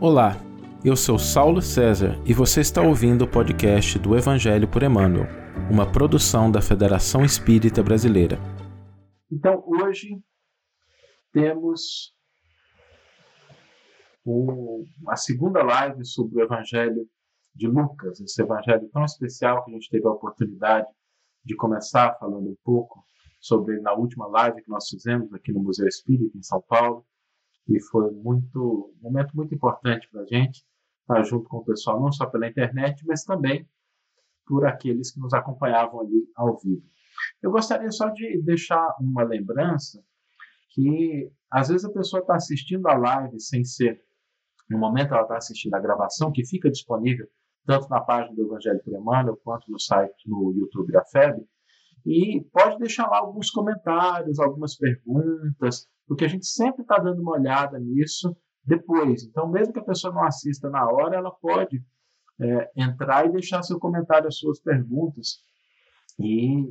Olá, eu sou Saulo César e você está ouvindo o podcast do Evangelho por Emmanuel, uma produção da Federação Espírita Brasileira. Então, hoje temos o, a segunda live sobre o Evangelho de Lucas, esse Evangelho tão especial que a gente teve a oportunidade de começar falando um pouco sobre na última live que nós fizemos aqui no Museu Espírita em São Paulo e foi muito um momento muito importante para a gente estar junto com o pessoal, não só pela internet, mas também por aqueles que nos acompanhavam ali ao vivo. Eu gostaria só de deixar uma lembrança que às vezes a pessoa está assistindo a live sem ser no momento ela está assistindo a gravação que fica disponível tanto na página do Evangelho por Emmanuel quanto no site no YouTube da FEB e pode deixar lá alguns comentários, algumas perguntas, porque a gente sempre está dando uma olhada nisso depois. Então, mesmo que a pessoa não assista na hora, ela pode é, entrar e deixar seu comentário, as suas perguntas. E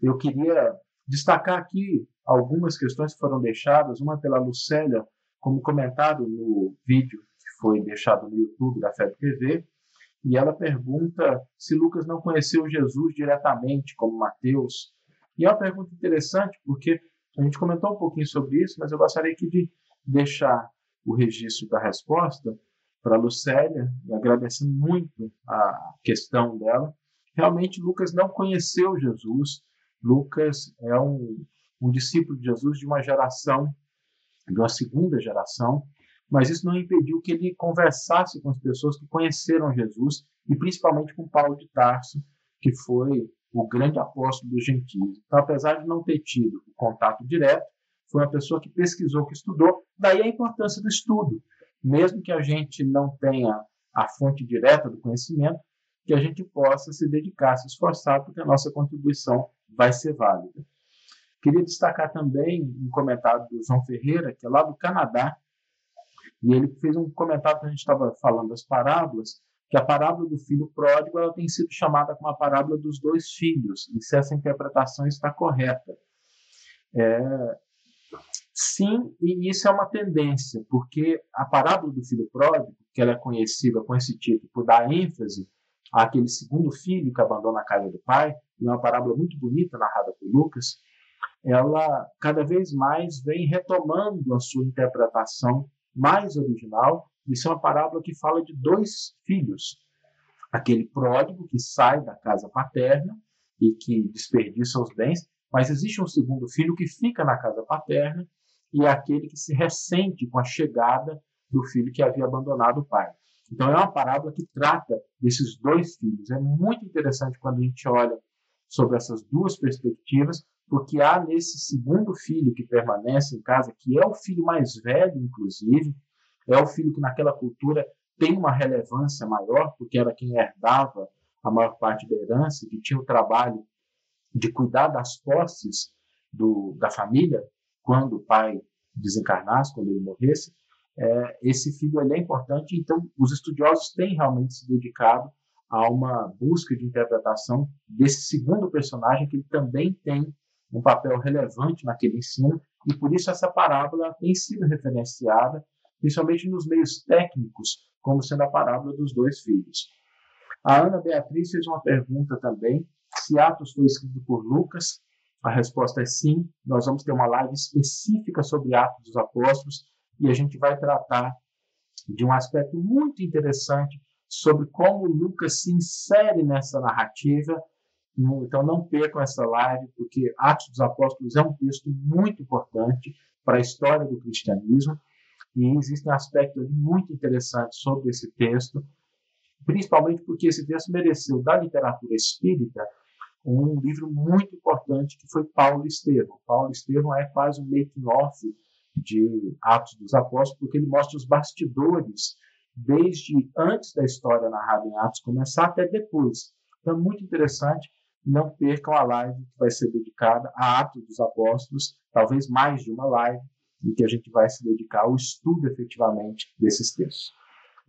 eu queria destacar aqui algumas questões que foram deixadas, uma pela Lucélia, como comentário no vídeo que foi deixado no YouTube da FEB TV, e ela pergunta se Lucas não conheceu Jesus diretamente, como Mateus. E é uma pergunta interessante, porque a gente comentou um pouquinho sobre isso, mas eu gostaria aqui de deixar o registro da resposta para a Lucélia, agradecendo muito a questão dela. Realmente, Lucas não conheceu Jesus. Lucas é um, um discípulo de Jesus de uma geração, de uma segunda geração, mas isso não impediu que ele conversasse com as pessoas que conheceram Jesus e principalmente com Paulo de Tarso, que foi o grande apóstolo dos gentios. Então, apesar de não ter tido o contato direto, foi uma pessoa que pesquisou, que estudou, daí a importância do estudo. Mesmo que a gente não tenha a fonte direta do conhecimento, que a gente possa se dedicar, se esforçar, porque a nossa contribuição vai ser válida. Queria destacar também um comentário do João Ferreira, que é lá do Canadá, e ele fez um comentário que a gente estava falando das parábolas, que a parábola do filho pródigo ela tem sido chamada como a parábola dos dois filhos, e se essa interpretação está correta. É, sim, e isso é uma tendência, porque a parábola do filho pródigo, que ela é conhecida com esse título por dar ênfase àquele segundo filho que abandona a casa do pai, e é uma parábola muito bonita narrada por Lucas, ela cada vez mais vem retomando a sua interpretação mais original. Isso é uma parábola que fala de dois filhos. Aquele pródigo que sai da casa paterna e que desperdiça os bens, mas existe um segundo filho que fica na casa paterna e é aquele que se ressente com a chegada do filho que havia abandonado o pai. Então é uma parábola que trata desses dois filhos. É muito interessante quando a gente olha sobre essas duas perspectivas, porque há nesse segundo filho que permanece em casa, que é o filho mais velho, inclusive, é o filho que naquela cultura tem uma relevância maior, porque era quem herdava a maior parte da herança, que tinha o trabalho de cuidar das posses do, da família quando o pai desencarnasse, quando ele morresse. É, esse filho é importante, então os estudiosos têm realmente se dedicado a uma busca de interpretação desse segundo personagem, que ele também tem um papel relevante naquele ensino, e por isso essa parábola tem sido referenciada, principalmente nos meios técnicos, como sendo a parábola dos dois filhos. A Ana Beatriz fez uma pergunta também, se Atos foi escrito por Lucas. A resposta é sim. Nós vamos ter uma live específica sobre Atos dos Apóstolos e a gente vai tratar de um aspecto muito interessante sobre como Lucas se insere nessa narrativa então não percam essa live, porque Atos dos Apóstolos é um texto muito importante para a história do cristianismo e existem aspectos muito interessantes sobre esse texto, principalmente porque esse texto mereceu da literatura espírita um livro muito importante que foi Paulo Estevão. Paulo Estevão é quase um making-off de Atos dos Apóstolos, porque ele mostra os bastidores desde antes da história narrada em Atos começar até depois. Então é muito interessante não percam a live que vai ser dedicada a Atos dos Apóstolos, talvez mais de uma live, em que a gente vai se dedicar ao estudo efetivamente desses textos.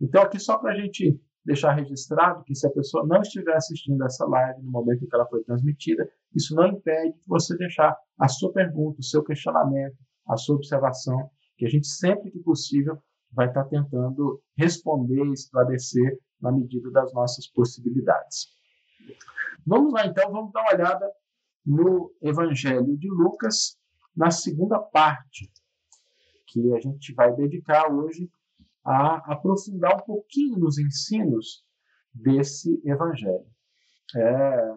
Então, aqui só para a gente deixar registrado que se a pessoa não estiver assistindo essa live no momento em que ela foi transmitida, isso não impede de você deixar a sua pergunta, o seu questionamento, a sua observação, que a gente sempre que possível vai estar tentando responder, esclarecer na medida das nossas possibilidades. Vamos lá então, vamos dar uma olhada no Evangelho de Lucas, na segunda parte, que a gente vai dedicar hoje a aprofundar um pouquinho nos ensinos desse Evangelho. É...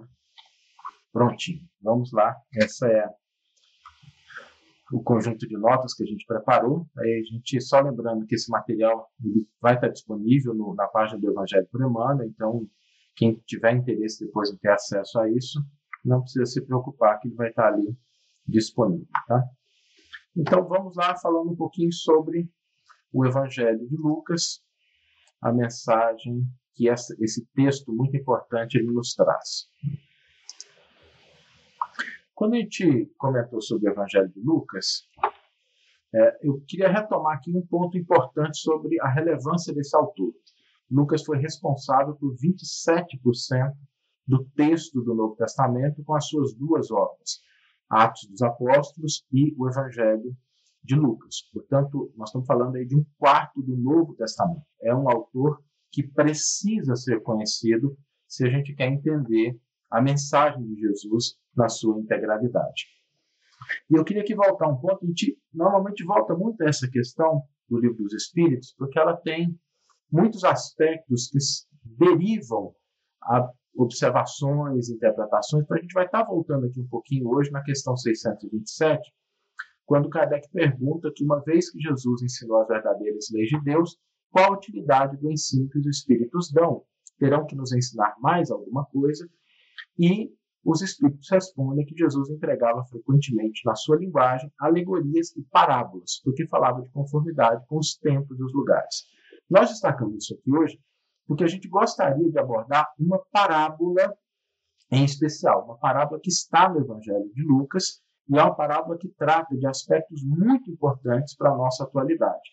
Prontinho, vamos lá. Essa é o conjunto de notas que a gente preparou. Aí a gente, só lembrando que esse material vai estar disponível no, na página do Evangelho por Emmanuel, então quem tiver interesse depois em ter acesso a isso, não precisa se preocupar que ele vai estar ali disponível, tá? Então vamos lá falando um pouquinho sobre o Evangelho de Lucas, a mensagem que essa, esse texto muito importante nos traz. Quando a gente comentou sobre o Evangelho de Lucas, é, eu queria retomar aqui um ponto importante sobre a relevância desse autor. Lucas foi responsável por 27% do texto do Novo Testamento com as suas duas obras, Atos dos Apóstolos e o Evangelho de Lucas. Portanto, nós estamos falando aí de um quarto do Novo Testamento. É um autor que precisa ser conhecido se a gente quer entender a mensagem de Jesus na sua integralidade. E eu queria aqui voltar um ponto, a gente normalmente volta muito a essa questão do livro dos Espíritos, porque ela tem muitos aspectos que derivam a observações, interpretações, então a gente vai estar voltando aqui um pouquinho hoje na questão 627, quando Kardec pergunta que uma vez que Jesus ensinou as verdadeiras leis de Deus, qual a utilidade do ensino que os Espíritos dão? Terão que nos ensinar mais alguma coisa? E os Espíritos respondem que Jesus empregava frequentemente na sua linguagem alegorias e parábolas, porque falava de conformidade com os tempos e os lugares. Nós destacamos isso aqui hoje porque a gente gostaria de abordar uma parábola em especial, uma parábola que está no Evangelho de Lucas e é uma parábola que trata de aspectos muito importantes para a nossa atualidade.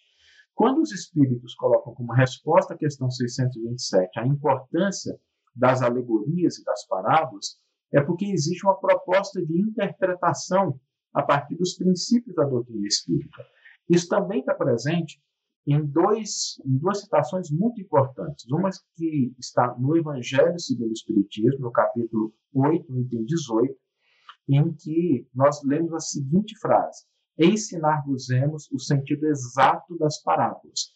Quando os espíritos colocam como resposta à questão 627 a importância das alegorias e das parábolas, é porque existe uma proposta de interpretação a partir dos princípios da doutrina espírita. Isso também está presente em, dois, em duas citações muito importantes. Uma que está no Evangelho segundo o Espiritismo, no capítulo 8, item 18, em que nós lemos a seguinte frase: Ensinar-vos-emos o sentido exato das parábolas.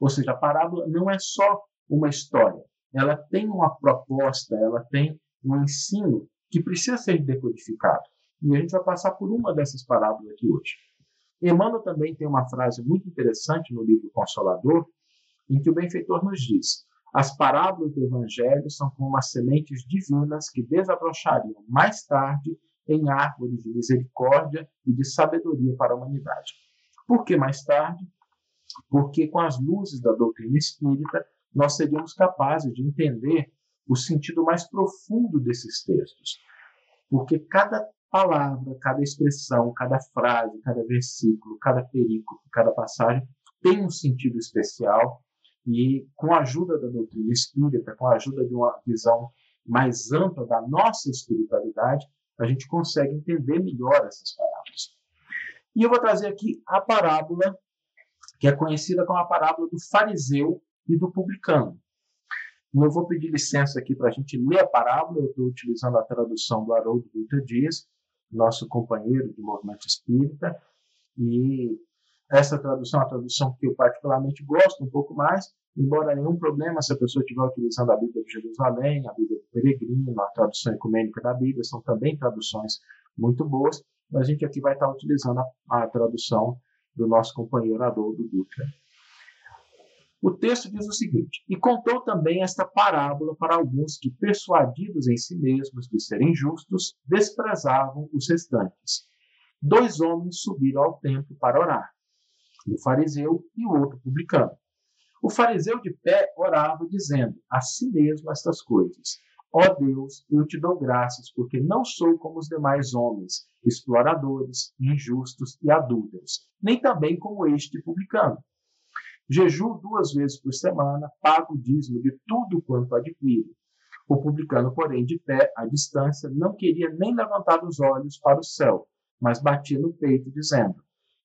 Ou seja, a parábola não é só uma história, ela tem uma proposta, ela tem um ensino que precisa ser decodificado. E a gente vai passar por uma dessas parábolas aqui hoje. Emmanuel também tem uma frase muito interessante no livro Consolador, em que o benfeitor nos diz: As parábolas do Evangelho são como as sementes divinas que desabrochariam mais tarde em árvores de misericórdia e de sabedoria para a humanidade. Por que mais tarde? Porque com as luzes da doutrina espírita nós seríamos capazes de entender o sentido mais profundo desses textos. Porque cada palavra, cada expressão, cada frase, cada versículo, cada perícope, cada passagem tem um sentido especial e com a ajuda da doutrina espírita, com a ajuda de uma visão mais ampla da nossa espiritualidade, a gente consegue entender melhor essas parábolas. E eu vou trazer aqui a parábola que é conhecida como a parábola do fariseu e do publicano. Eu vou pedir licença aqui para a gente ler a parábola, eu estou utilizando a tradução do Haroldo Dutra Dias, nosso companheiro do movimento espírita, e essa tradução é uma tradução que eu particularmente gosto um pouco mais, embora nenhum problema se a pessoa estiver utilizando a Bíblia de Jerusalém, a Bíblia do Peregrino, a tradução ecumênica da Bíblia, são também traduções muito boas, mas a gente aqui vai estar utilizando a, a tradução do nosso companheiro Adolfo Dutra. O texto diz o seguinte: E contou também esta parábola para alguns que, persuadidos em si mesmos de serem justos, desprezavam os restantes. Dois homens subiram ao templo para orar, um fariseu e o outro publicano. O fariseu de pé orava, dizendo a si mesmo estas coisas: Ó oh Deus, eu te dou graças, porque não sou como os demais homens, exploradores, injustos e adúlteros, nem também como este publicano. Jejuo duas vezes por semana, pago o dízimo de tudo quanto adquiro. O publicano, porém, de pé, à distância, não queria nem levantar os olhos para o céu, mas batia no peito, dizendo: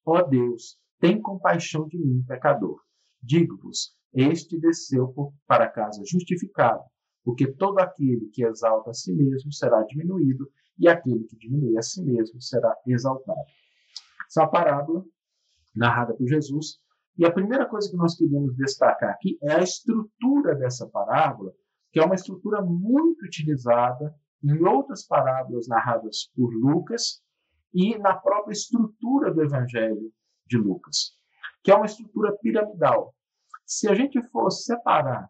Ó oh Deus, tem compaixão de mim, pecador. digo-vos, este desceu para casa justificado, porque todo aquele que exalta a si mesmo será diminuído, e aquele que diminui a si mesmo será exaltado. Essa parábola narrada por Jesus, e a primeira coisa que nós queríamos destacar aqui é a estrutura dessa parábola, que é uma estrutura muito utilizada em outras parábolas narradas por Lucas e na própria estrutura do Evangelho de Lucas, que é uma estrutura piramidal. Se a gente for separar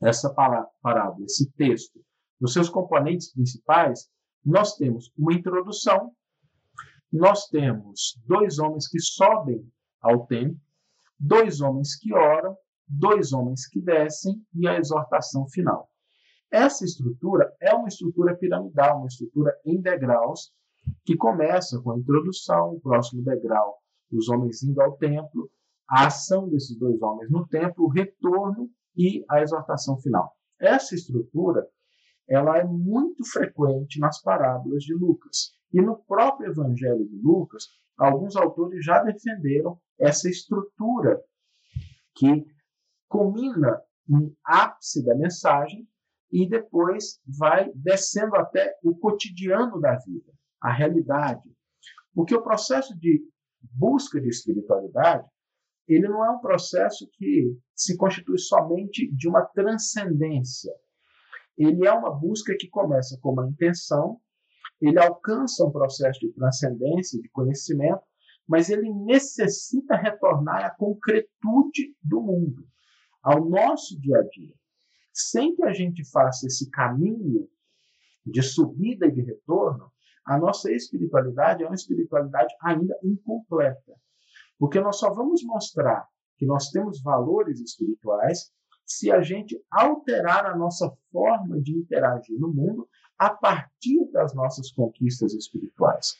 essa parábola, esse texto, nos seus componentes principais, nós temos uma introdução, nós temos dois homens que sobem ao templo, dois homens que oram, dois homens que descem e a exortação final. Essa estrutura é uma estrutura piramidal, uma estrutura em degraus, que começa com a introdução, o próximo degrau, os homens indo ao templo, a ação desses dois homens no templo, o retorno e a exortação final. Essa estrutura ela é muito frequente nas parábolas de Lucas. E no próprio Evangelho de Lucas, alguns autores já defenderam essa estrutura que culmina no ápice da mensagem e depois vai descendo até o cotidiano da vida, a realidade. Porque o processo de busca de espiritualidade, ele não é um processo que se constitui somente de uma transcendência. Ele é uma busca que começa com uma intenção, ele alcança um processo de transcendência, de conhecimento, mas ele necessita retornar à concretude do mundo, ao nosso dia a dia. Sem que a gente faça esse caminho de subida e de retorno, a nossa espiritualidade é uma espiritualidade ainda incompleta. Porque nós só vamos mostrar que nós temos valores espirituais se a gente alterar a nossa forma de interagir no mundo a partir das nossas conquistas espirituais.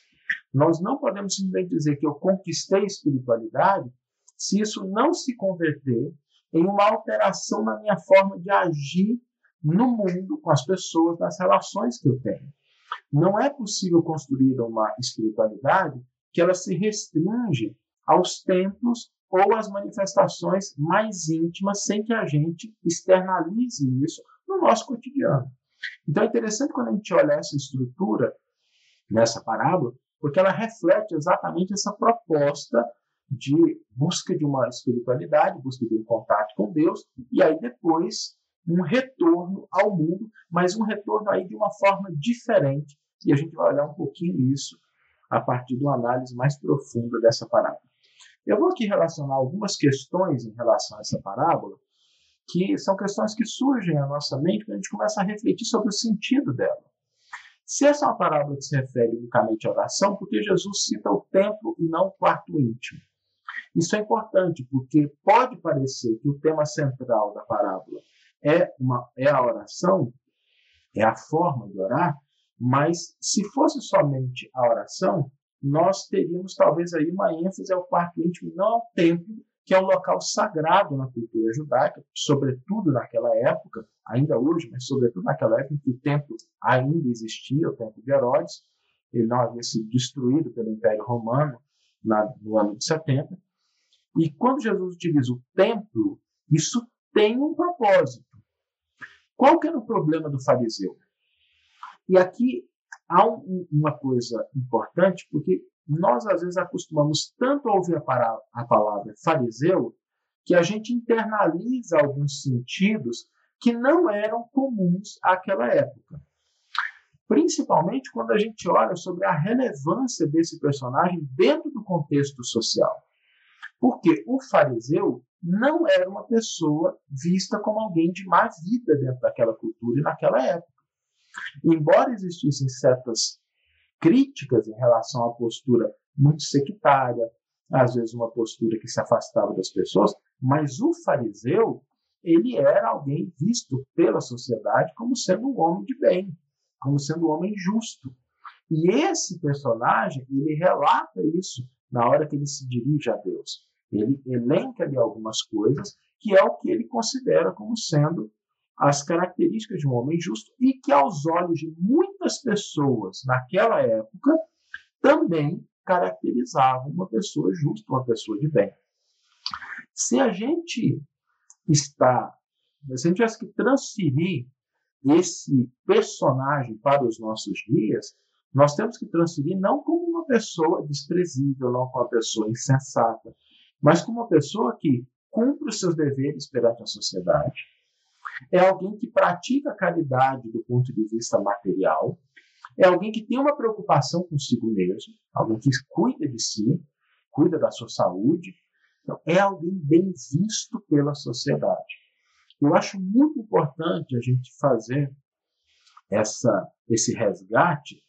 Nós não podemos simplesmente dizer que eu conquistei espiritualidade se isso não se converter em uma alteração na minha forma de agir no mundo, com as pessoas, nas relações que eu tenho. Não é possível construir uma espiritualidade que ela se restringe aos templos ou às manifestações mais íntimas sem que a gente externalize isso no nosso cotidiano. Então é interessante quando a gente olha essa estrutura nessa parábola, porque ela reflete exatamente essa proposta de busca de uma espiritualidade, busca de um contato com Deus, e aí depois um retorno ao mundo, mas um retorno aí de uma forma diferente, e a gente vai olhar um pouquinho isso a partir de uma análise mais profunda dessa parábola. Eu vou aqui relacionar algumas questões em relação a essa parábola, que são questões que surgem à nossa mente quando a gente começa a refletir sobre o sentido dela. Se essa é uma parábola que se refere unicamente à oração, porque Jesus cita o templo e não o quarto íntimo? Isso é importante, porque pode parecer que o tema central da parábola é, uma, é a oração, é a forma de orar, mas se fosse somente a oração, nós teríamos talvez aí uma ênfase ao quarto íntimo, não ao templo, que é um local sagrado na cultura judaica, sobretudo naquela época, ainda hoje, mas sobretudo naquela época em que o templo ainda existia, o templo de Herodes, ele não havia sido destruído pelo Império Romano na, no ano de 70. E quando Jesus utiliza o templo, isso tem um propósito. Qual que era o problema do fariseu? E aqui há um, uma coisa importante, porque nós às vezes acostumamos tanto a ouvir a, para, a palavra fariseu que a gente internaliza alguns sentidos que não eram comuns àquela época. Principalmente quando a gente olha sobre a relevância desse personagem dentro do contexto social. Porque o fariseu não era uma pessoa vista como alguém de má vida dentro daquela cultura e naquela época. Embora existissem certas críticas em relação à postura muito sectária, às vezes uma postura que se afastava das pessoas, mas o fariseu, ele era alguém visto pela sociedade como sendo um homem de bem, como sendo um homem justo. E esse personagem, ele relata isso na hora que ele se dirige a Deus. Ele elenca ali algumas coisas que é o que ele considera como sendo as características de um homem justo e que, aos olhos de muitas pessoas naquela época, também caracterizavam uma pessoa justa, uma pessoa de bem. Se a gente está, se a gente tivesse que transferir esse personagem para os nossos dias, nós temos que transferir não como uma pessoa desprezível, não como uma pessoa insensata, mas como uma pessoa que cumpre os seus deveres perante a sociedade, é alguém que pratica caridade do ponto de vista material, é alguém que tem uma preocupação consigo mesmo, alguém que cuida de si, cuida da sua saúde, então, é alguém bem visto pela sociedade. Eu acho muito importante a gente fazer essa, esse resgate,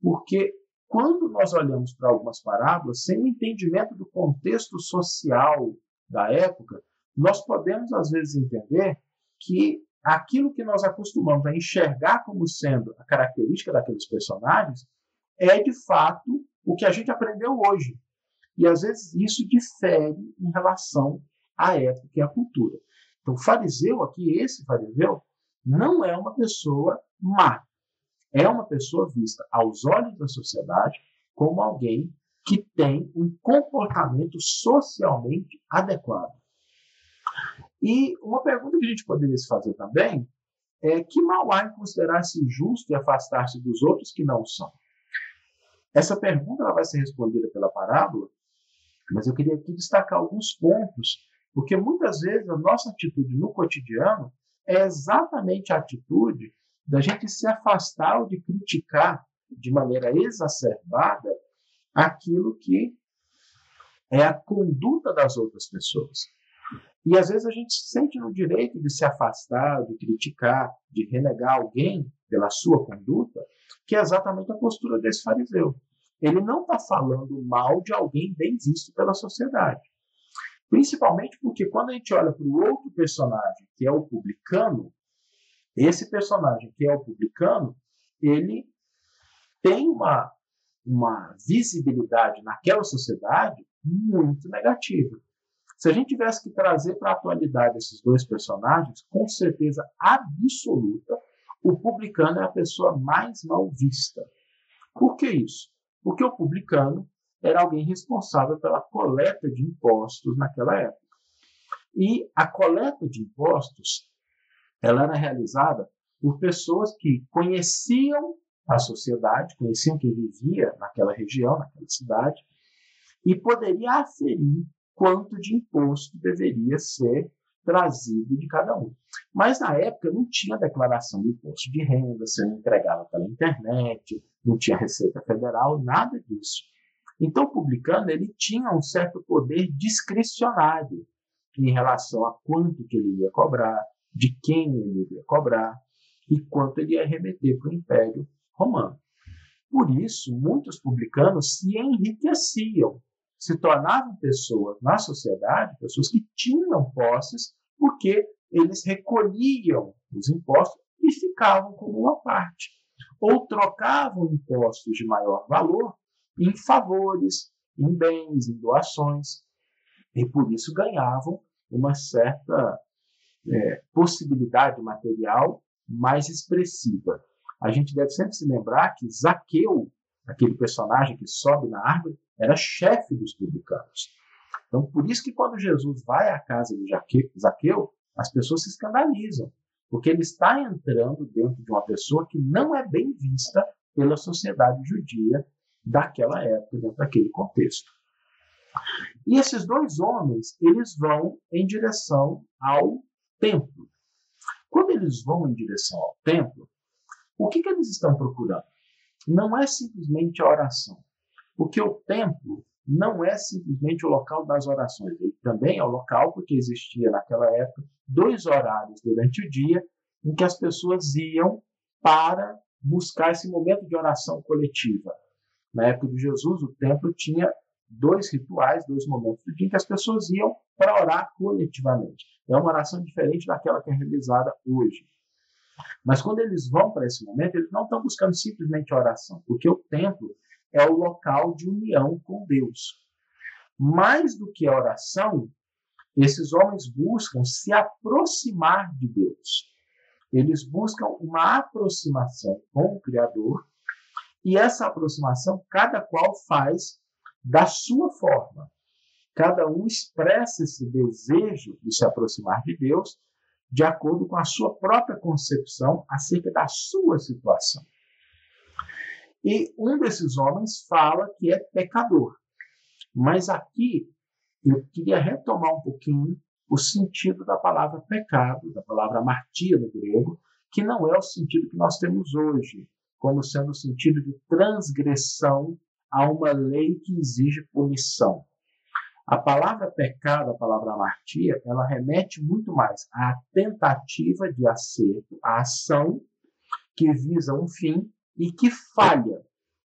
porque quando nós olhamos para algumas parábolas, sem o entendimento do contexto social da época, nós podemos, às vezes, entender que aquilo que nós acostumamos a enxergar como sendo a característica daqueles personagens é, de fato, o que a gente aprendeu hoje. E, às vezes, isso difere em relação à época e à cultura. Então, o fariseu aqui, esse fariseu, não é uma pessoa má. É uma pessoa vista aos olhos da sociedade como alguém que tem um comportamento socialmente adequado. E uma pergunta que a gente poderia se fazer também é que mal há em considerar-se justo e afastar-se dos outros que não são? Essa pergunta ela vai ser respondida pela parábola, mas eu queria aqui destacar alguns pontos, porque muitas vezes a nossa atitude no cotidiano é exatamente a atitude da gente se afastar ou de criticar de maneira exacerbada aquilo que é a conduta das outras pessoas. E às vezes a gente se sente no direito de se afastar, de criticar, de renegar alguém pela sua conduta, que é exatamente a postura desse fariseu. Ele não está falando mal de alguém bem visto pela sociedade. Principalmente porque quando a gente olha para o outro personagem, que é o publicano, esse personagem que é o publicano, ele tem uma, uma visibilidade naquela sociedade muito negativa. Se a gente tivesse que trazer para a atualidade esses dois personagens, com certeza absoluta, o publicano é a pessoa mais mal vista. Por que isso? Porque o publicano era alguém responsável pela coleta de impostos naquela época. E a coleta de impostos ela era realizada por pessoas que conheciam a sociedade, conheciam quem vivia naquela região, naquela cidade, e poderia aferir quanto de imposto deveria ser trazido de cada um. Mas na época não tinha declaração de imposto de renda, você não entregava pela internet, não tinha Receita Federal, nada disso. Então o publicano ele tinha um certo poder discricionário em relação a quanto que ele ia cobrar, de quem ele ia cobrar e quanto ele ia remeter para o Império Romano. Por isso, muitos publicanos se enriqueciam se tornavam pessoas na sociedade, pessoas que tinham posses, porque eles recolhiam os impostos e ficavam como uma parte. Ou trocavam impostos de maior valor em favores, em bens, em doações, e por isso ganhavam uma certa é, possibilidade material mais expressiva. A gente deve sempre se lembrar que Zaqueu, aquele personagem que sobe na árvore, era chefe dos publicanos. Então, por isso que quando Jesus vai à casa de Zaqueu, as pessoas se escandalizam, porque ele está entrando dentro de uma pessoa que não é bem vista pela sociedade judia daquela época, dentro daquele contexto. E esses dois homens, eles vão em direção ao templo. Quando eles vão em direção ao templo, o que, que eles estão procurando? Não é simplesmente a oração. Porque o templo não é simplesmente o local das orações, ele também é o local porque existia naquela época dois horários durante o dia em que as pessoas iam para buscar esse momento de oração coletiva. Na época de Jesus, o templo tinha dois rituais, dois momentos do dia em que as pessoas iam para orar coletivamente. É uma oração diferente daquela que é realizada hoje. Mas quando eles vão para esse momento, eles não estão buscando simplesmente oração, porque o templo é o local de união com Deus. Mais do que a oração, esses homens buscam se aproximar de Deus. Eles buscam uma aproximação com o Criador, e essa aproximação cada qual faz da sua forma. Cada um expressa esse desejo de se aproximar de Deus de acordo com a sua própria concepção acerca da sua situação. E um desses homens fala que é pecador. Mas aqui eu queria retomar um pouquinho o sentido da palavra pecado, da palavra amartia no grego, que não é o sentido que nós temos hoje, como sendo o sentido de transgressão a uma lei que exige punição. A palavra pecado, a palavra amartia, ela remete muito mais à tentativa de acerto, à ação que visa um fim e que falha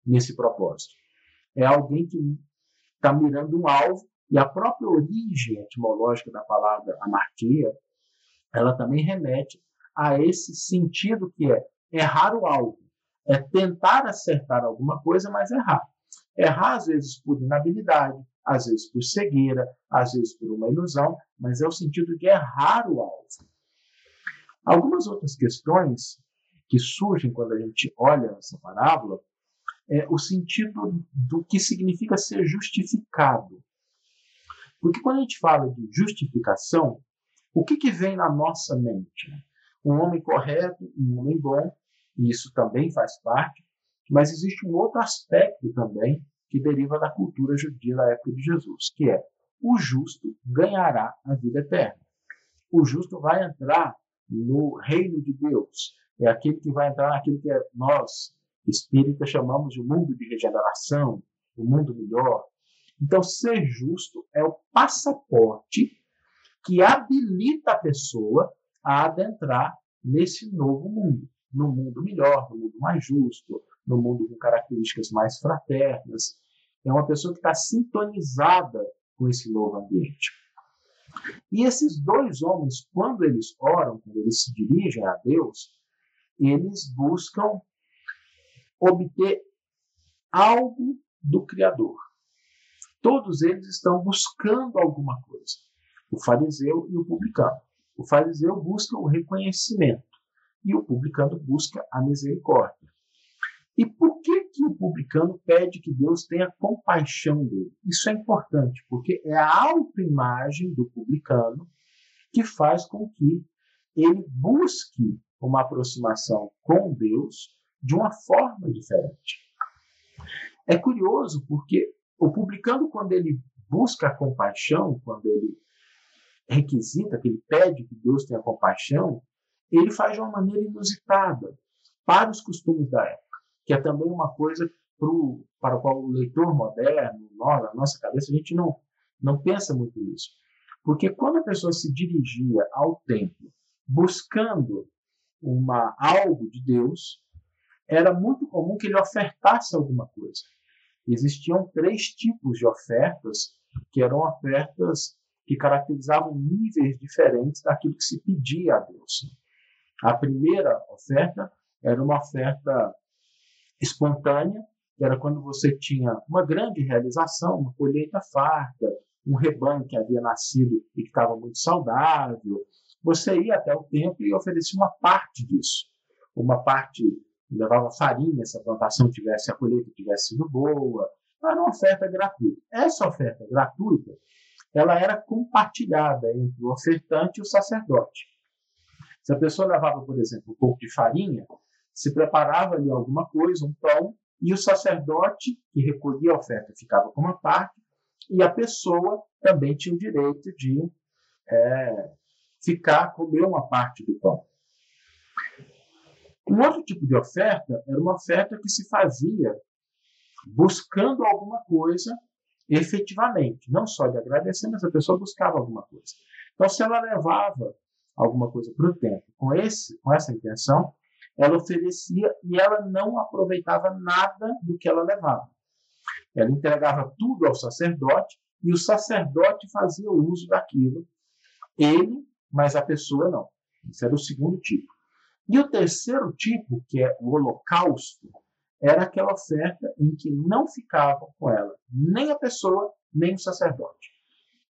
nesse propósito. É alguém que está mirando um alvo e a própria origem etimológica da palavra amartia, ela também remete a esse sentido que é errar o alvo, é tentar acertar alguma coisa, mas errar. Errar às vezes por inabilidade, às vezes por cegueira, às vezes por uma ilusão, mas é o sentido de errar o alvo. Algumas outras questões que surgem quando a gente olha essa parábola é o sentido do que significa ser justificado. Porque quando a gente fala de justificação, o que, que vem na nossa mente? Um homem correto, um homem bom, e isso também faz parte, mas existe um outro aspecto também que deriva da cultura judia da época de Jesus, que é o justo ganhará a vida eterna. O justo vai entrar no reino de Deus. É aquele que vai entrar naquilo que nós, espíritas, chamamos de mundo de regeneração, o mundo melhor, então, ser justo é o passaporte que habilita a pessoa a adentrar nesse novo mundo, no mundo melhor, no mundo mais justo, no mundo com características mais fraternas. É uma pessoa que está sintonizada com esse novo ambiente. E esses dois homens, quando eles oram, quando eles se dirigem a Deus, eles buscam obter algo do Criador. Todos eles estão buscando alguma coisa. O fariseu e o publicano. O fariseu busca o reconhecimento e o publicano busca a misericórdia. E por que, que o publicano pede que Deus tenha compaixão dele? Isso é importante, porque é a autoimagem do publicano que faz com que ele busque uma aproximação com Deus de uma forma diferente. É curioso porque o publicano, quando ele busca a compaixão, quando ele requisita, que ele pede que Deus tenha compaixão, ele faz de uma maneira inusitada, para os costumes da época, que é também uma coisa pro, para o qual o leitor moderno, nós, na nossa cabeça, a gente não, não pensa muito nisso. Porque quando a pessoa se dirigia ao templo buscando uma, algo de Deus, era muito comum que ele ofertasse alguma coisa existiam três tipos de ofertas, que eram ofertas que caracterizavam níveis diferentes daquilo que se pedia a Deus. A primeira oferta era uma oferta espontânea, que era quando você tinha uma grande realização, uma colheita farta, um rebanho que havia nascido e que estava muito saudável. Você ia até o templo e oferecia uma parte disso, uma parte levava farinha se a plantação tivesse, a colheita tivesse sido boa. Era uma oferta gratuita. Essa oferta gratuita, ela era compartilhada entre o ofertante e o sacerdote. Se a pessoa levava, por exemplo, um pouco de farinha, se preparava ali alguma coisa, um pão, e o sacerdote que recolhia a oferta ficava com uma parte, e a pessoa também tinha o direito de é, ficar, comer uma parte do pão. Um outro tipo de oferta era uma oferta que se fazia buscando alguma coisa efetivamente, não só de agradecer, mas a pessoa buscava alguma coisa. Então, se ela levava alguma coisa para o templo com, esse, com essa intenção, ela oferecia e ela não aproveitava nada do que ela levava. Ela entregava tudo ao sacerdote e o sacerdote fazia uso daquilo. Ele, mas a pessoa não. Esse era o segundo tipo. E o terceiro tipo, que é o holocausto, era aquela oferta em que não ficavam com ela nem a pessoa, nem o sacerdote.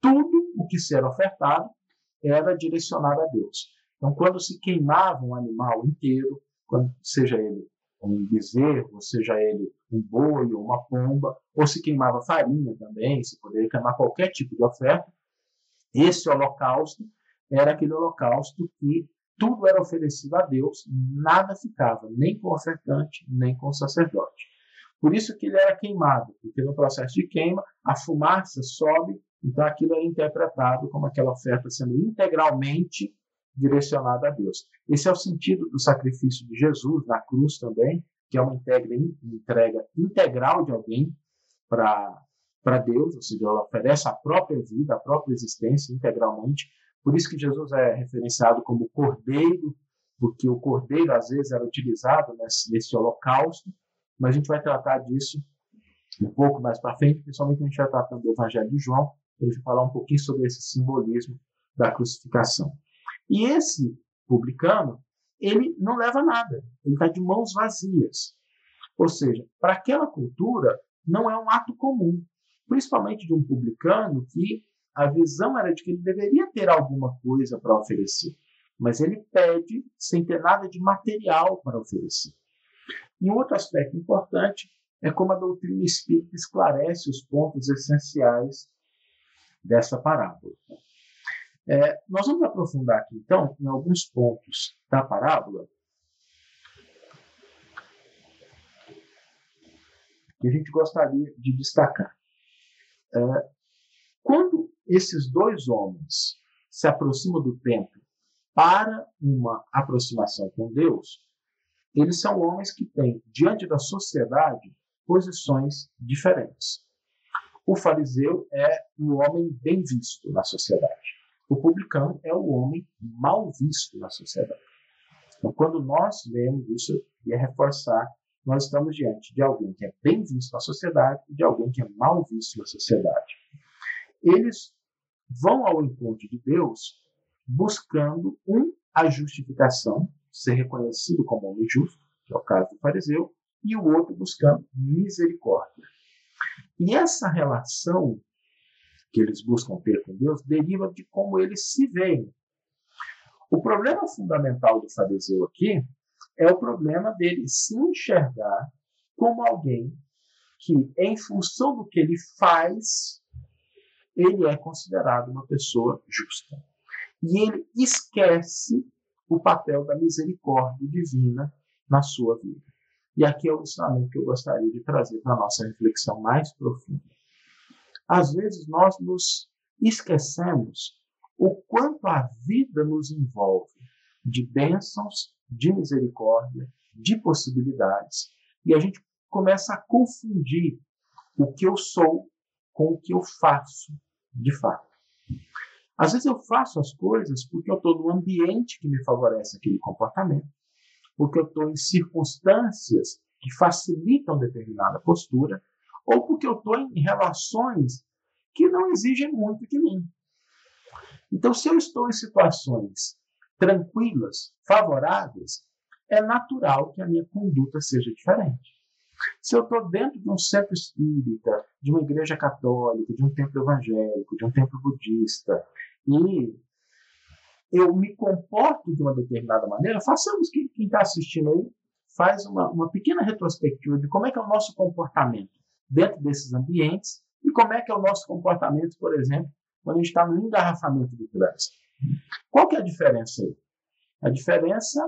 Tudo o que ser ofertado era direcionado a Deus. Então, quando se queimava um animal inteiro, quando, seja ele um bezerro, seja ele um boi ou uma pomba, ou se queimava farinha também, se poderia queimar qualquer tipo de oferta. Esse holocausto era aquele holocausto que tudo era oferecido a Deus, nada ficava, nem com o ofertante, nem com o sacerdote. Por isso que ele era queimado, porque no processo de queima a fumaça sobe, então aquilo é interpretado como aquela oferta sendo integralmente direcionada a Deus. Esse é o sentido do sacrifício de Jesus na cruz também, que é uma entrega, entrega integral de alguém para Deus, ou seja, ela oferece a própria vida, a própria existência integralmente. Por isso que Jesus é referenciado como cordeiro, porque o cordeiro às vezes era utilizado nesse, nesse holocausto, mas a gente vai tratar disso um pouco mais para frente, principalmente a gente vai tratando do Evangelho de João, ele vai falar um pouquinho sobre esse simbolismo da crucificação. E esse publicano, ele não leva nada, ele está de mãos vazias. Ou seja, para aquela cultura, não é um ato comum, principalmente de um publicano que a visão era de que ele deveria ter alguma coisa para oferecer, mas ele pede sem ter nada de material para oferecer. E um outro aspecto importante é como a doutrina espírita esclarece os pontos essenciais dessa parábola. É, nós vamos aprofundar aqui, então, em alguns pontos da parábola que a gente gostaria de destacar. É, quando esses dois homens se aproximam do templo para uma aproximação com Deus, eles são homens que têm, diante da sociedade, posições diferentes. O fariseu é um homem bem visto na sociedade. O publicano é o homem mal visto na sociedade. Então, quando nós lemos isso, ia reforçar, nós estamos diante de alguém que é bem visto na sociedade e de alguém que é mal visto na sociedade. Eles vão ao encontro de Deus buscando um a justificação, ser reconhecido como homem justo, que é o caso do fariseu, e o outro buscando misericórdia. E essa relação que eles buscam ter com Deus deriva de como eles se veem. O problema fundamental do fariseu aqui é o problema dele se enxergar como alguém que, em função do que ele faz, ele é considerado uma pessoa justa. E ele esquece o papel da misericórdia divina na sua vida. E aqui é o ensinamento que eu gostaria de trazer para a nossa reflexão mais profunda. Às vezes nós nos esquecemos o quanto a vida nos envolve de bênçãos, de misericórdia, de possibilidades, e a gente começa a confundir o que eu sou com o que eu faço de fato. Às vezes eu faço as coisas porque eu estou num ambiente que me favorece aquele comportamento, porque eu estou em circunstâncias que facilitam determinada postura, ou porque eu estou em relações que não exigem muito de mim. Então, se eu estou em situações tranquilas, favoráveis, é natural que a minha conduta seja diferente. Se eu estou dentro de um centro espírita, de uma igreja católica, de um templo evangélico, de um templo budista, e eu me comporto de uma determinada maneira, façamos que quem está assistindo aí faz uma, uma pequena retrospectiva de como é que é o nosso comportamento dentro desses ambientes e como é que é o nosso comportamento, por exemplo, quando a gente está no engarrafamento do trânsito. Qual que é a diferença aí? A diferença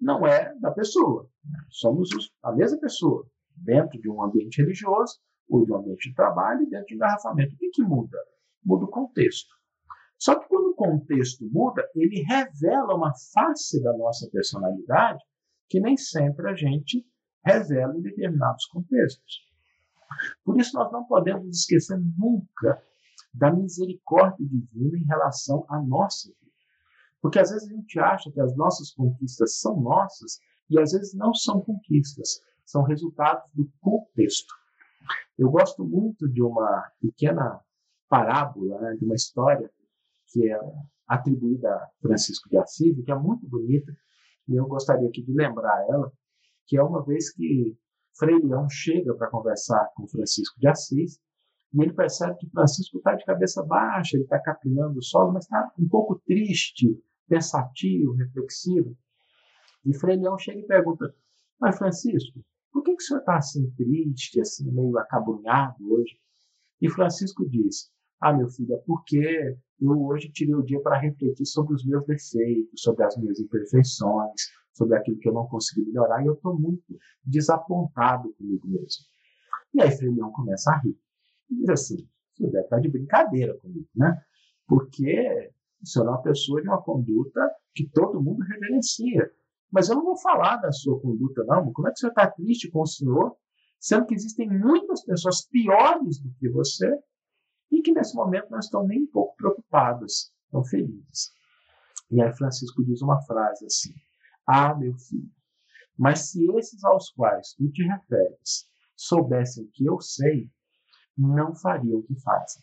não é da pessoa. Somos a mesma pessoa dentro de um ambiente religioso ou de um ambiente de trabalho dentro de engarrafamento. O que muda? Muda o contexto. Só que quando o contexto muda, ele revela uma face da nossa personalidade que nem sempre a gente revela em determinados contextos. Por isso, nós não podemos esquecer nunca da misericórdia divina em relação à nossa vida. Porque às vezes a gente acha que as nossas conquistas são nossas e às vezes não são conquistas, são resultados do contexto. Eu gosto muito de uma pequena parábola, né, de uma história que é atribuída a Francisco de Assis, que é muito bonita, e eu gostaria aqui de lembrar ela, que é uma vez que Frei Leão chega para conversar com Francisco de Assis, e ele percebe que Francisco está de cabeça baixa, ele está capinando o solo, mas está um pouco triste, pensativo, reflexivo. E Frei Leão chega e pergunta: Mas, Francisco, por que, que o senhor está assim triste, assim, meio acabrunhado hoje? E Francisco diz: Ah, meu filho, é porque eu hoje tirei o dia para refletir sobre os meus defeitos, sobre as minhas imperfeições, sobre aquilo que eu não consegui melhorar, e eu estou muito desapontado comigo mesmo. E aí Leão começa a rir. E diz assim: você deve estar de brincadeira comigo, né? Porque o senhor é uma pessoa de uma conduta que todo mundo reverencia. Mas eu não vou falar da sua conduta, não. Como é que senhor está triste com o senhor, sendo que existem muitas pessoas piores do que você e que nesse momento não estão nem um pouco preocupadas, estão felizes. E aí Francisco diz uma frase assim: Ah, meu filho, mas se esses aos quais tu te referes soubessem o que eu sei, não fariam o que fazem.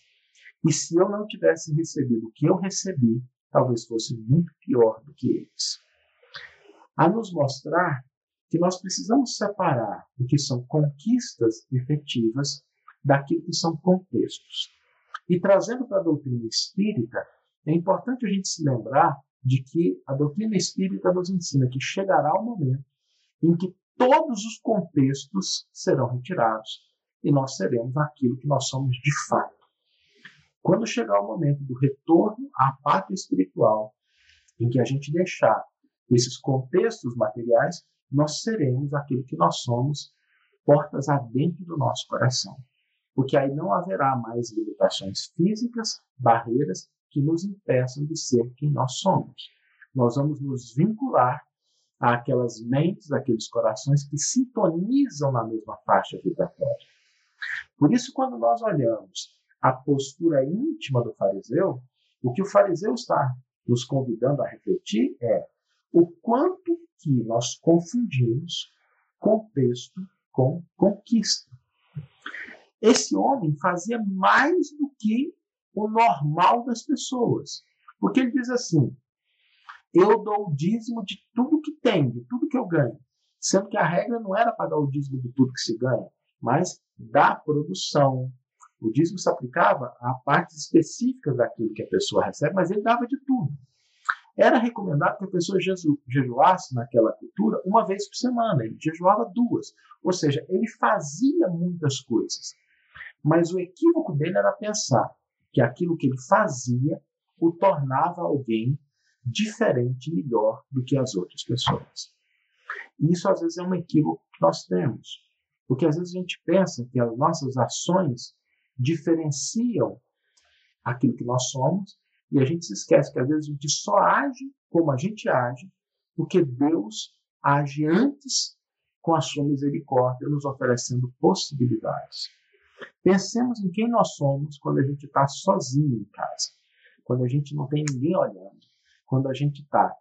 E se eu não tivesse recebido o que eu recebi, talvez fosse muito pior do que eles a nos mostrar que nós precisamos separar o que são conquistas efetivas daquilo que são contextos. E trazendo para a doutrina espírita, é importante a gente se lembrar de que a doutrina espírita nos ensina que chegará o momento em que todos os contextos serão retirados e nós seremos aquilo que nós somos de fato. Quando chegar o momento do retorno à pátria espiritual, em que a gente deixar esses contextos materiais, nós seremos aquilo que nós somos, portas adentro do nosso coração. Porque aí não haverá mais limitações físicas, barreiras que nos impeçam de ser quem nós somos. Nós vamos nos vincular àquelas mentes, àqueles corações que sintonizam na mesma faixa vibratória. Por isso, quando nós olhamos a postura íntima do fariseu, o que o fariseu está nos convidando a refletir é o quanto que nós confundimos contexto com conquista. Esse homem fazia mais do que o normal das pessoas. Porque ele diz assim: eu dou o dízimo de tudo que tenho, de tudo que eu ganho. Sendo que a regra não era pagar o dízimo de tudo que se ganha, mas da produção. O dízimo se aplicava a partes específicas daquilo que a pessoa recebe, mas ele dava de tudo. Era recomendado que a pessoa jejuasse naquela cultura uma vez por semana, ele jejuava duas. Ou seja, ele fazia muitas coisas. Mas o equívoco dele era pensar que aquilo que ele fazia o tornava alguém diferente melhor do que as outras pessoas. E isso às vezes é um equívoco que nós temos. Porque às vezes a gente pensa que as nossas ações diferenciam aquilo que nós somos e a gente se esquece que às vezes a gente só age como a gente age, porque Deus age antes com a sua misericórdia, nos oferecendo possibilidades. Pensemos em quem nós somos quando a gente está sozinho em casa, quando a gente não tem ninguém olhando, quando a gente está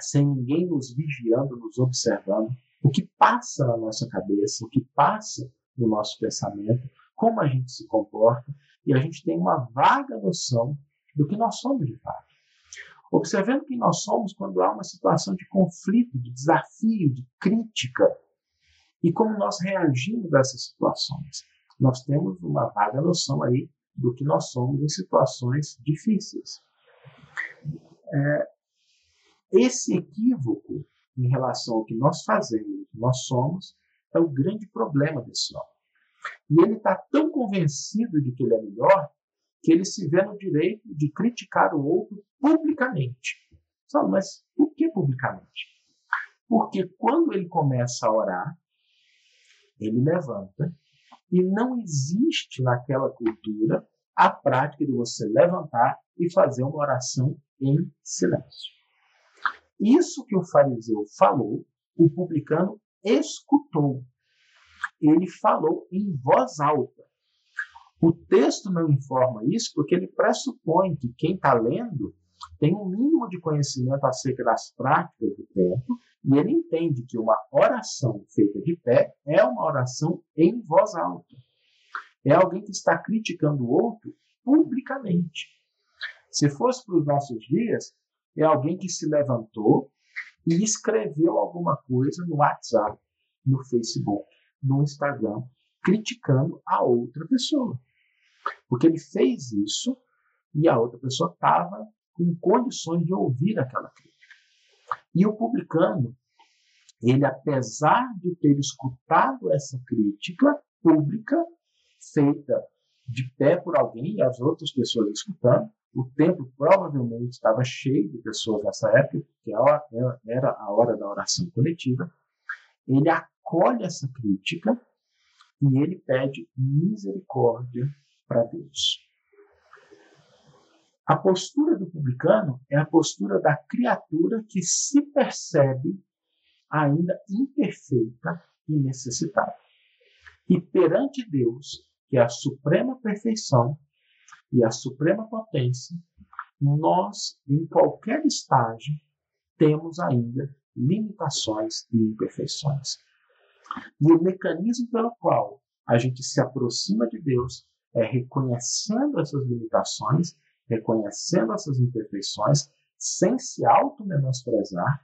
sem ninguém nos vigiando, nos observando, o que passa na nossa cabeça, o que passa no nosso pensamento, como a gente se comporta, e a gente tem uma vaga noção do que nós somos de fato. Observando quem nós somos quando há uma situação de conflito, de desafio, de crítica, e como nós reagimos a essas situações. Nós temos uma vaga noção aí do que nós somos em situações difíceis. É, esse equívoco em relação ao que nós fazemos, que nós somos, é o grande problema desse homem. E ele está tão convencido de que ele é melhor que ele se vê no direito de criticar o outro publicamente. Sabe, mas por que publicamente? Porque quando ele começa a orar, ele levanta e não existe naquela cultura a prática de você levantar e fazer uma oração em silêncio. Isso que o fariseu falou, o publicano escutou. Ele falou em voz alta. O texto não informa isso porque ele pressupõe que quem está lendo tem um mínimo de conhecimento acerca das práticas do templo e ele entende que uma oração feita de pé é uma oração em voz alta. É alguém que está criticando o outro publicamente. Se fosse para os nossos dias, é alguém que se levantou e escreveu alguma coisa no WhatsApp, no Facebook, no Instagram, criticando a outra pessoa. Porque ele fez isso e a outra pessoa estava com condições de ouvir aquela crítica. E o publicano, ele, apesar de ter escutado essa crítica pública, feita de pé por alguém e as outras pessoas escutando, o templo provavelmente estava cheio de pessoas nessa época, porque era a hora da oração coletiva. Ele acolhe essa crítica e ele pede misericórdia para Deus. A postura do publicano é a postura da criatura que se percebe ainda imperfeita e necessitada. E perante Deus, que é a suprema perfeição e a suprema potência, nós, em qualquer estágio, temos ainda limitações e imperfeições. E o mecanismo pelo qual a gente se aproxima de Deus é reconhecendo essas limitações, reconhecendo essas imperfeições, sem se auto-menosprezar.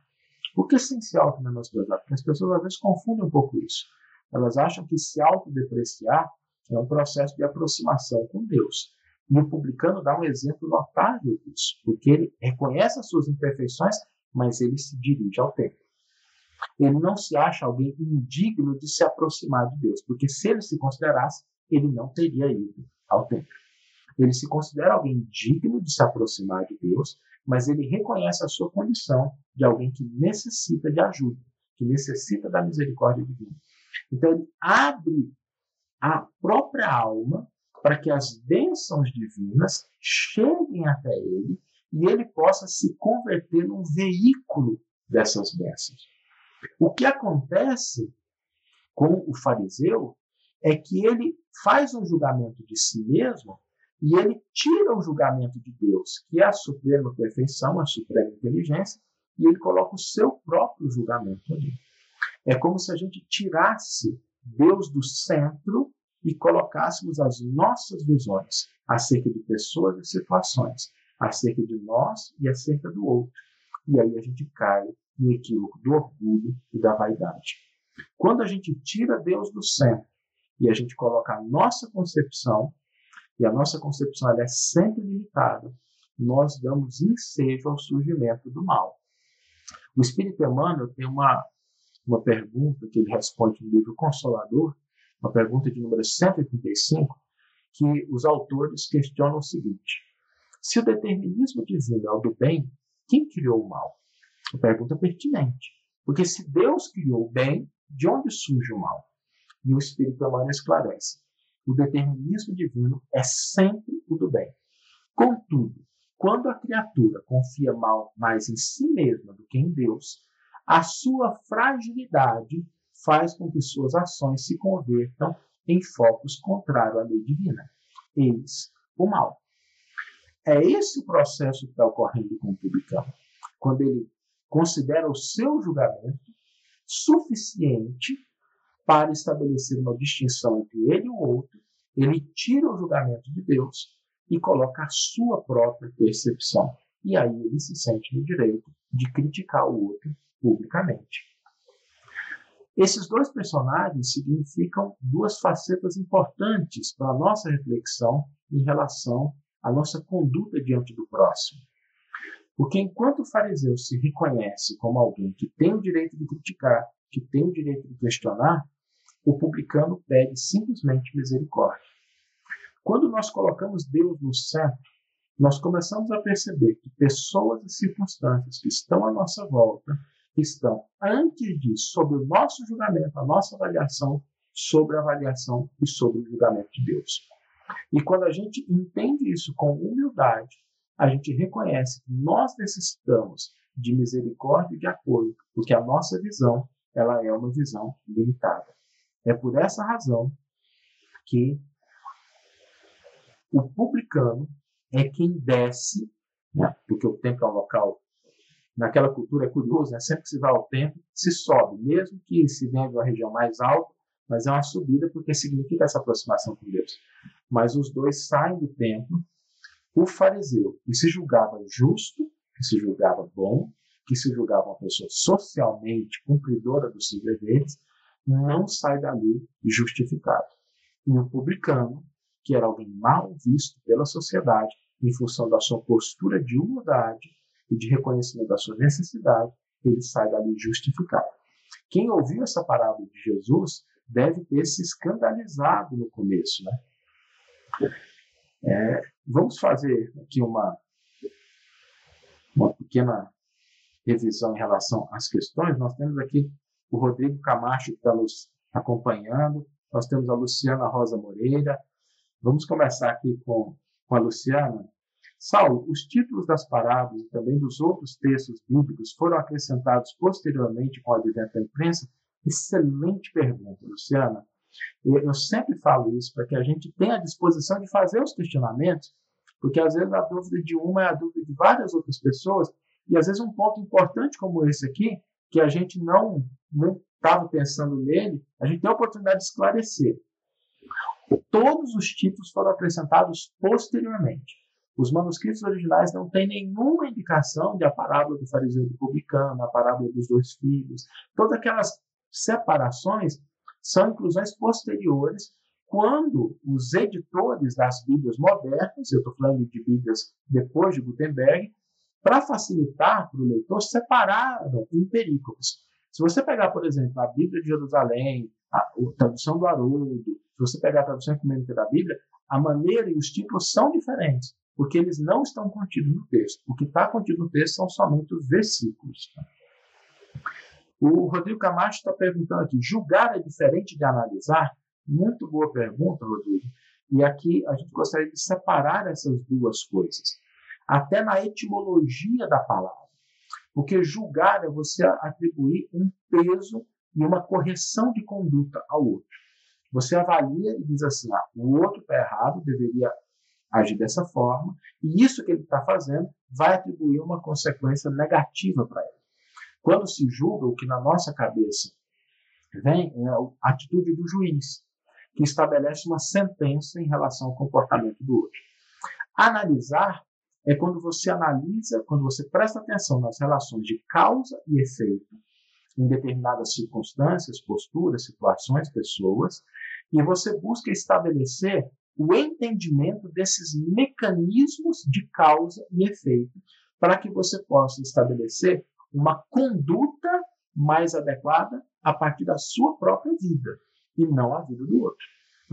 Por que sem se auto-menosprezar? Porque as pessoas às vezes confundem um pouco isso. Elas acham que se autodepreciar é um processo de aproximação com Deus. E o publicano dá um exemplo notável disso, porque ele reconhece as suas imperfeições, mas ele se dirige ao templo. Ele não se acha alguém indigno de se aproximar de Deus, porque se ele se considerasse, ele não teria ido ao templo. Ele se considera alguém digno de se aproximar de Deus, mas ele reconhece a sua condição de alguém que necessita de ajuda, que necessita da misericórdia divina. Então ele abre a própria alma para que as bênçãos divinas cheguem até ele e ele possa se converter num veículo dessas bênçãos. O que acontece com o fariseu é que ele faz um julgamento de si mesmo e ele tira o julgamento de Deus, que é a suprema perfeição, a suprema inteligência, e ele coloca o seu próprio julgamento ali. É como se a gente tirasse Deus do centro e colocássemos as nossas visões acerca de pessoas e situações, acerca de nós e acerca do outro. E aí a gente cai no equívoco do orgulho e da vaidade. Quando a gente tira Deus do centro e a gente coloca a nossa concepção, e a nossa concepção é sempre limitada, nós damos ensejo ao surgimento do mal. O Espírito Emmanuel tem uma uma pergunta que ele responde no livro Consolador, uma pergunta de número 135, que os autores questionam o seguinte: se o determinismo divino é o do bem, quem criou o mal? Uma pergunta pertinente. Porque se Deus criou o bem, de onde surge o mal? E o Espírito Emmanuel esclarece: o determinismo divino é sempre o do bem. Contudo, quando a criatura confia mal mais em si mesma do que em Deus, a sua fragilidade faz com que suas ações se convertam em focos contrários à lei divina. Eis o mal. É esse o processo que está ocorrendo com o publicano. Quando ele considera o seu julgamento suficiente para estabelecer uma distinção entre ele e o outro, ele tira o julgamento de Deus e coloca a sua própria percepção. E aí ele se sente no direito de criticar o outro publicamente. Esses dois personagens significam duas facetas importantes para a nossa reflexão em relação à nossa conduta diante do próximo. Porque enquanto o fariseu se reconhece como alguém que tem o direito de criticar, que tem o direito de questionar, o publicano pede simplesmente misericórdia. Quando nós colocamos Deus no centro, nós começamos a perceber que pessoas e circunstâncias que estão à nossa volta estão, antes disso, sobre o nosso julgamento, a nossa avaliação, sobre a avaliação e sobre o julgamento de Deus. E quando a gente entende isso com humildade, a gente reconhece que nós necessitamos de misericórdia e de apoio, porque a nossa visão ela é uma visão limitada. É por essa razão que o publicano é quem desce, né? porque o templo é um local naquela cultura é curioso, né? sempre que se vai ao templo, se sobe, mesmo que se venha de uma região mais alta, mas é uma subida porque significa essa aproximação com Deus. Mas os dois saem do templo, o fariseu, que se julgava justo, que se julgava bom, que se julgava uma pessoa socialmente cumpridora dos seus deveres, não sai dali justificado. E o publicano, que era alguém mal visto pela sociedade, em função da sua postura de humildade, e de reconhecimento da sua necessidade, ele sai dali justificado. Quem ouviu essa parábola de Jesus deve ter se escandalizado no começo, né? É, vamos fazer aqui uma, uma pequena revisão em relação às questões. Nós temos aqui o Rodrigo Camacho que está nos acompanhando, nós temos a Luciana Rosa Moreira. Vamos começar aqui com, com a Luciana. Saulo, os títulos das parábolas e também dos outros textos bíblicos foram acrescentados posteriormente com o advento da imprensa? Excelente pergunta, Luciana. Eu sempre falo isso para que a gente tenha a disposição de fazer os questionamentos, porque às vezes a dúvida de uma é a dúvida de várias outras pessoas, e às vezes um ponto importante como esse aqui, que a gente não estava pensando nele, a gente tem a oportunidade de esclarecer. Todos os títulos foram acrescentados posteriormente. Os manuscritos originais não têm nenhuma indicação de a parábola do fariseu e do publicano, a parábola dos dois filhos. Todas aquelas separações são inclusões posteriores quando os editores das Bíblias modernas, eu estou falando de Bíblias depois de Gutenberg, para facilitar para o leitor, separaram em perícopes. Se você pegar, por exemplo, a Bíblia de Jerusalém, a, a tradução do Haroldo, se você pegar a tradução ecumênica da Bíblia, a maneira e os títulos são diferentes, porque eles não estão contidos no texto. O que está contido no texto são somente os versículos. O Rodrigo Camacho está perguntando aqui: julgar é diferente de analisar? Muito boa pergunta, Rodrigo. E aqui a gente gostaria de separar essas duas coisas, até na etimologia da palavra. Porque julgar é você atribuir um peso e uma correção de conduta ao outro. Você avalia e diz assim: ah, o outro está errado, deveria agir dessa forma, e isso que ele está fazendo vai atribuir uma consequência negativa para ele. Quando se julga, o que na nossa cabeça vem é a atitude do juiz, que estabelece uma sentença em relação ao comportamento do outro. Analisar é quando você analisa, quando você presta atenção nas relações de causa e efeito em determinadas circunstâncias, posturas, situações, pessoas, e você busca estabelecer o entendimento desses mecanismos de causa e efeito para que você possa estabelecer uma conduta mais adequada a partir da sua própria vida e não a vida do outro.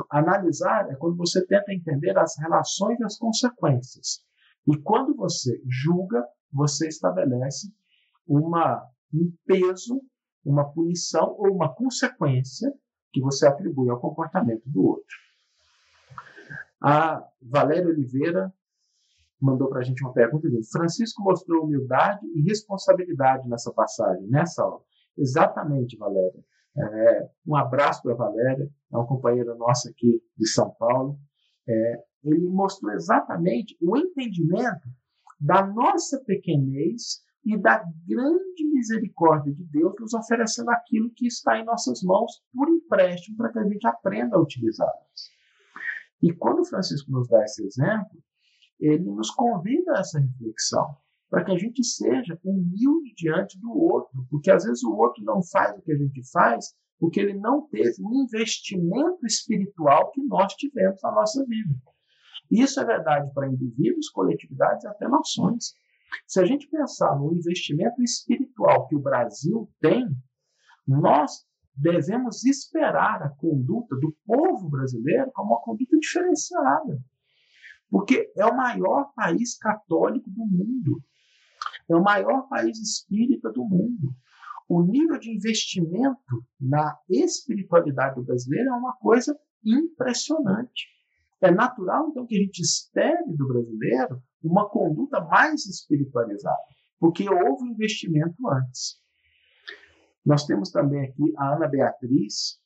Analisar é quando você tenta entender as relações e as consequências e quando você julga, você estabelece uma, um peso, uma punição ou uma consequência que você atribui ao comportamento do outro. A Valéria Oliveira mandou para a gente uma pergunta. Francisco mostrou humildade e responsabilidade nessa passagem, nessa aula. Exatamente, Valéria. É, um abraço para a Valéria, é uma companheira nossa aqui de São Paulo. É, ele mostrou exatamente o entendimento da nossa pequenez e da grande misericórdia de Deus nos oferecendo aquilo que está em nossas mãos por empréstimo para que a gente aprenda a utilizá-las. E quando Francisco nos dá esse exemplo, ele nos convida a essa reflexão, para que a gente seja humilde diante do outro, porque às vezes o outro não faz o que a gente faz porque ele não teve um investimento espiritual que nós tivemos na nossa vida. Isso é verdade para indivíduos, coletividades e até nações. Se a gente pensar no investimento espiritual que o Brasil tem, nós devemos esperar a conduta do povo brasileiro como uma conduta diferenciada. Porque é o maior país católico do mundo. É o maior país espírita do mundo. O nível de investimento na espiritualidade do brasileiro é uma coisa impressionante. É natural, então, que a gente espere do brasileiro uma conduta mais espiritualizada, porque houve investimento antes. Nós temos também aqui a Ana Beatriz.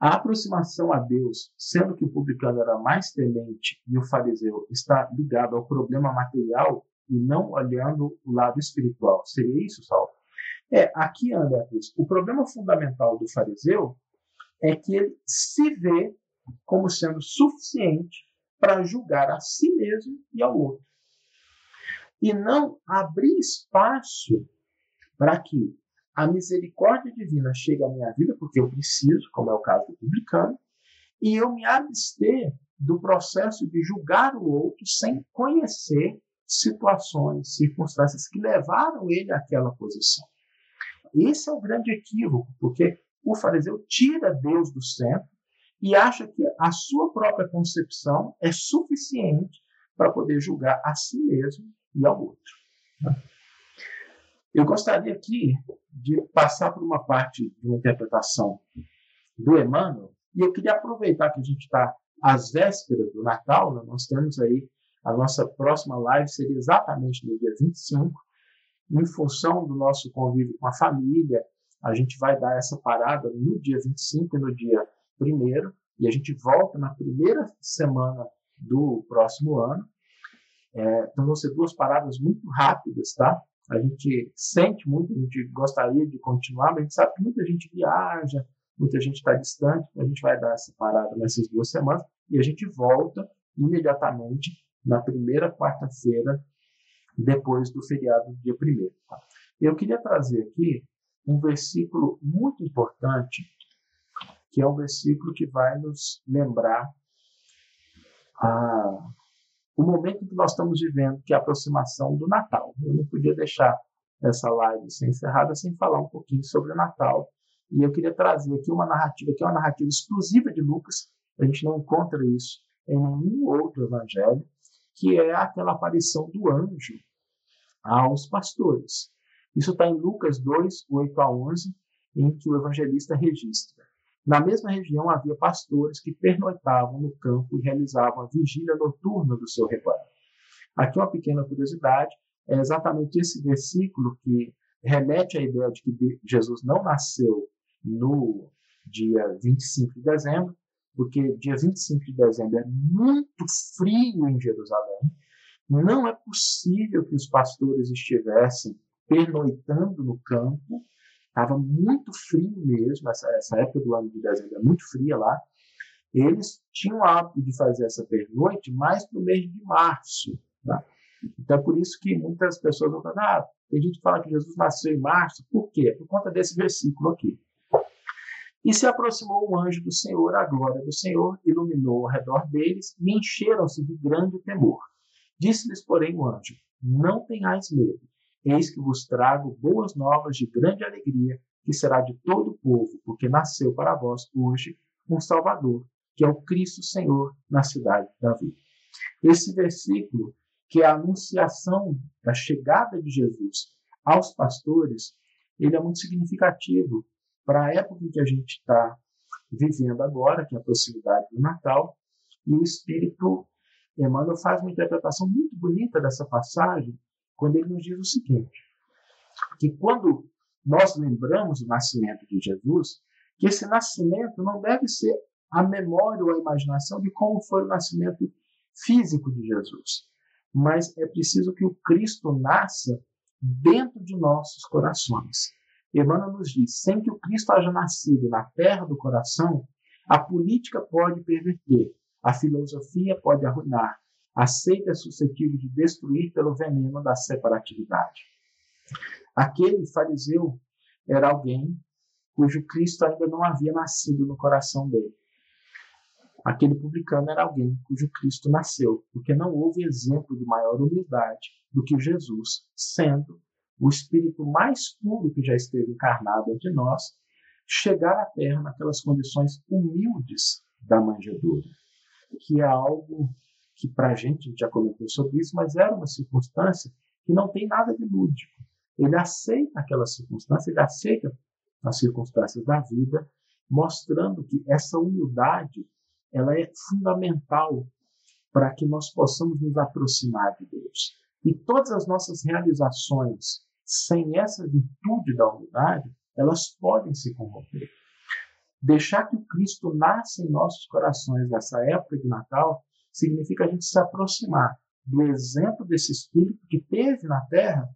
A aproximação a Deus, sendo que o publicano era mais temente e o fariseu está ligado ao problema material e não olhando o lado espiritual. Seria isso, Saulo? É, aqui, Ana Beatriz, o problema fundamental do fariseu é que ele se vê como sendo suficiente para julgar a si mesmo e ao outro. E não abrir espaço para que a misericórdia divina chegue à minha vida, porque eu preciso, como é o caso do publicano, e eu me abster do processo de julgar o outro sem conhecer situações, circunstâncias que levaram ele àquela posição. Esse é o grande equívoco, porque o fariseu tira Deus do centro e acha que a sua própria concepção é suficiente para poder julgar a si mesmo e ao outro. Eu gostaria aqui de passar por uma parte de uma interpretação do Emmanuel, e eu queria aproveitar que a gente está às vésperas do Natal, né? nós temos aí a nossa próxima live seria exatamente no dia 25, em função do nosso convívio com a família, a gente vai dar essa parada no dia 25 e no dia 1 e a gente volta na primeira semana do próximo ano. É, então vão ser duas paradas muito rápidas, tá? A gente sente muito, a gente gostaria de continuar, mas a gente sabe que muita gente viaja, muita gente está distante, então a gente vai dar essa parada nessas duas semanas e a gente volta imediatamente na primeira quarta-feira depois do feriado do dia primeiro. Tá? Eu queria trazer aqui um versículo muito importante, que é um versículo que vai nos lembrar a, o momento que nós estamos vivendo, que é a aproximação do Natal. Eu não podia deixar essa live ser encerrada sem falar um pouquinho sobre o Natal. E eu queria trazer aqui uma narrativa, que é uma narrativa exclusiva de Lucas, a gente não encontra isso em nenhum outro evangelho, que é aquela aparição do anjo aos pastores. Isso está em Lucas 2, 8 a 11, em que o evangelista registra. Na mesma região havia pastores que pernoitavam no campo e realizavam a vigília noturna do seu rebanho. Aqui uma pequena curiosidade, é exatamente esse versículo que remete à ideia de que Jesus não nasceu no dia 25 de dezembro, porque dia 25 de dezembro é muito frio em Jerusalém. Não é possível que os pastores estivessem pernoitando no campo. Estava muito frio mesmo, essa, essa época do ano de dezembro é muito fria lá. Eles tinham o hábito de fazer essa pernoite mais no mês de março. Tá? Então é por isso que muitas pessoas vão falar, ah, tem gente que fala que Jesus nasceu em março. Por quê? Por conta desse versículo aqui. E se aproximou o anjo do Senhor, a glória do Senhor iluminou ao redor deles e encheram-se de grande temor. Disse-lhes, porém, o anjo: Não tenhais medo, eis que vos trago boas novas de grande alegria, que será de todo o povo, porque nasceu para vós hoje um Salvador, que é o Cristo Senhor, na cidade de Davi. Esse versículo, que é a anunciação da chegada de Jesus aos pastores, ele é muito significativo, para a época em que a gente está vivendo agora, que é a proximidade do Natal, e o Espírito Emmanuel faz uma interpretação muito bonita dessa passagem, quando ele nos diz o seguinte: que quando nós lembramos o nascimento de Jesus, que esse nascimento não deve ser a memória ou a imaginação de como foi o nascimento físico de Jesus, mas é preciso que o Cristo nasça dentro de nossos corações. Emmanuel nos diz: sem que o Cristo haja nascido na terra do coração, a política pode perverter, a filosofia pode arruinar, a seita é suscetível de destruir pelo veneno da separatividade. Aquele fariseu era alguém cujo Cristo ainda não havia nascido no coração dele. Aquele publicano era alguém cujo Cristo nasceu, porque não houve exemplo de maior humildade do que Jesus, sendo o espírito mais puro que já esteve encarnado entre nós, chegar à Terra naquelas condições humildes da manjedoura, que é algo que para a gente, a gente já comentou sobre isso, mas era uma circunstância que não tem nada de lúdico. Ele aceita aquela circunstância, ele aceita as circunstâncias da vida, mostrando que essa humildade ela é fundamental para que nós possamos nos aproximar de Deus. E todas as nossas realizações sem essa virtude da humildade, elas podem se corromper. Deixar que o Cristo nasça em nossos corações nessa época de Natal significa a gente se aproximar do exemplo desse Espírito que teve na Terra,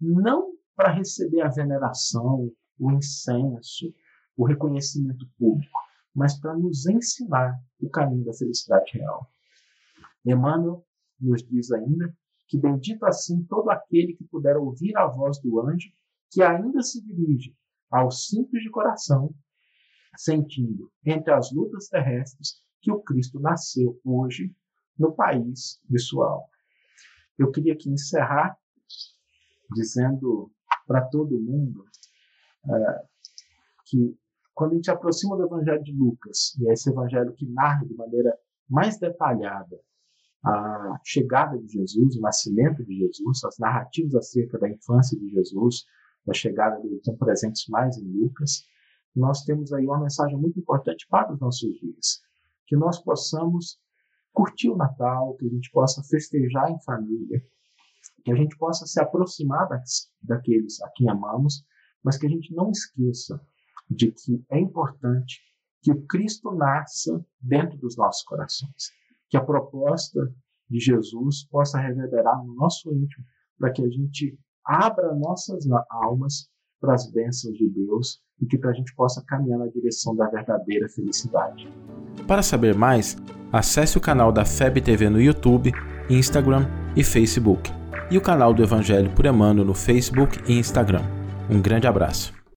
não para receber a veneração, o incenso, o reconhecimento público, mas para nos ensinar o caminho da felicidade real. Emmanuel nos diz ainda que bendito assim todo aquele que puder ouvir a voz do anjo, que ainda se dirige ao simples de coração, sentindo entre as lutas terrestres que o Cristo nasceu hoje no país alma. Eu queria aqui encerrar dizendo para todo mundo é, que quando a gente aproxima do Evangelho de Lucas, e é esse Evangelho que narra de maneira mais detalhada a chegada de Jesus, o nascimento de Jesus, as narrativas acerca da infância de Jesus, da chegada dele estão presentes mais em Lucas. Nós temos aí uma mensagem muito importante para os nossos dias, que nós possamos curtir o Natal, que a gente possa festejar em família, que a gente possa se aproximar daqueles a quem amamos, mas que a gente não esqueça de que é importante que o Cristo nasça dentro dos nossos corações, que a proposta de Jesus possa reverberar no nosso íntimo, para que a gente abra nossas almas para as bênçãos de Deus e que a gente possa caminhar na direção da verdadeira felicidade. Para saber mais, acesse o canal da FEB TV no YouTube, Instagram e Facebook, e o canal do Evangelho por Emmanuel no Facebook e Instagram. Um grande abraço.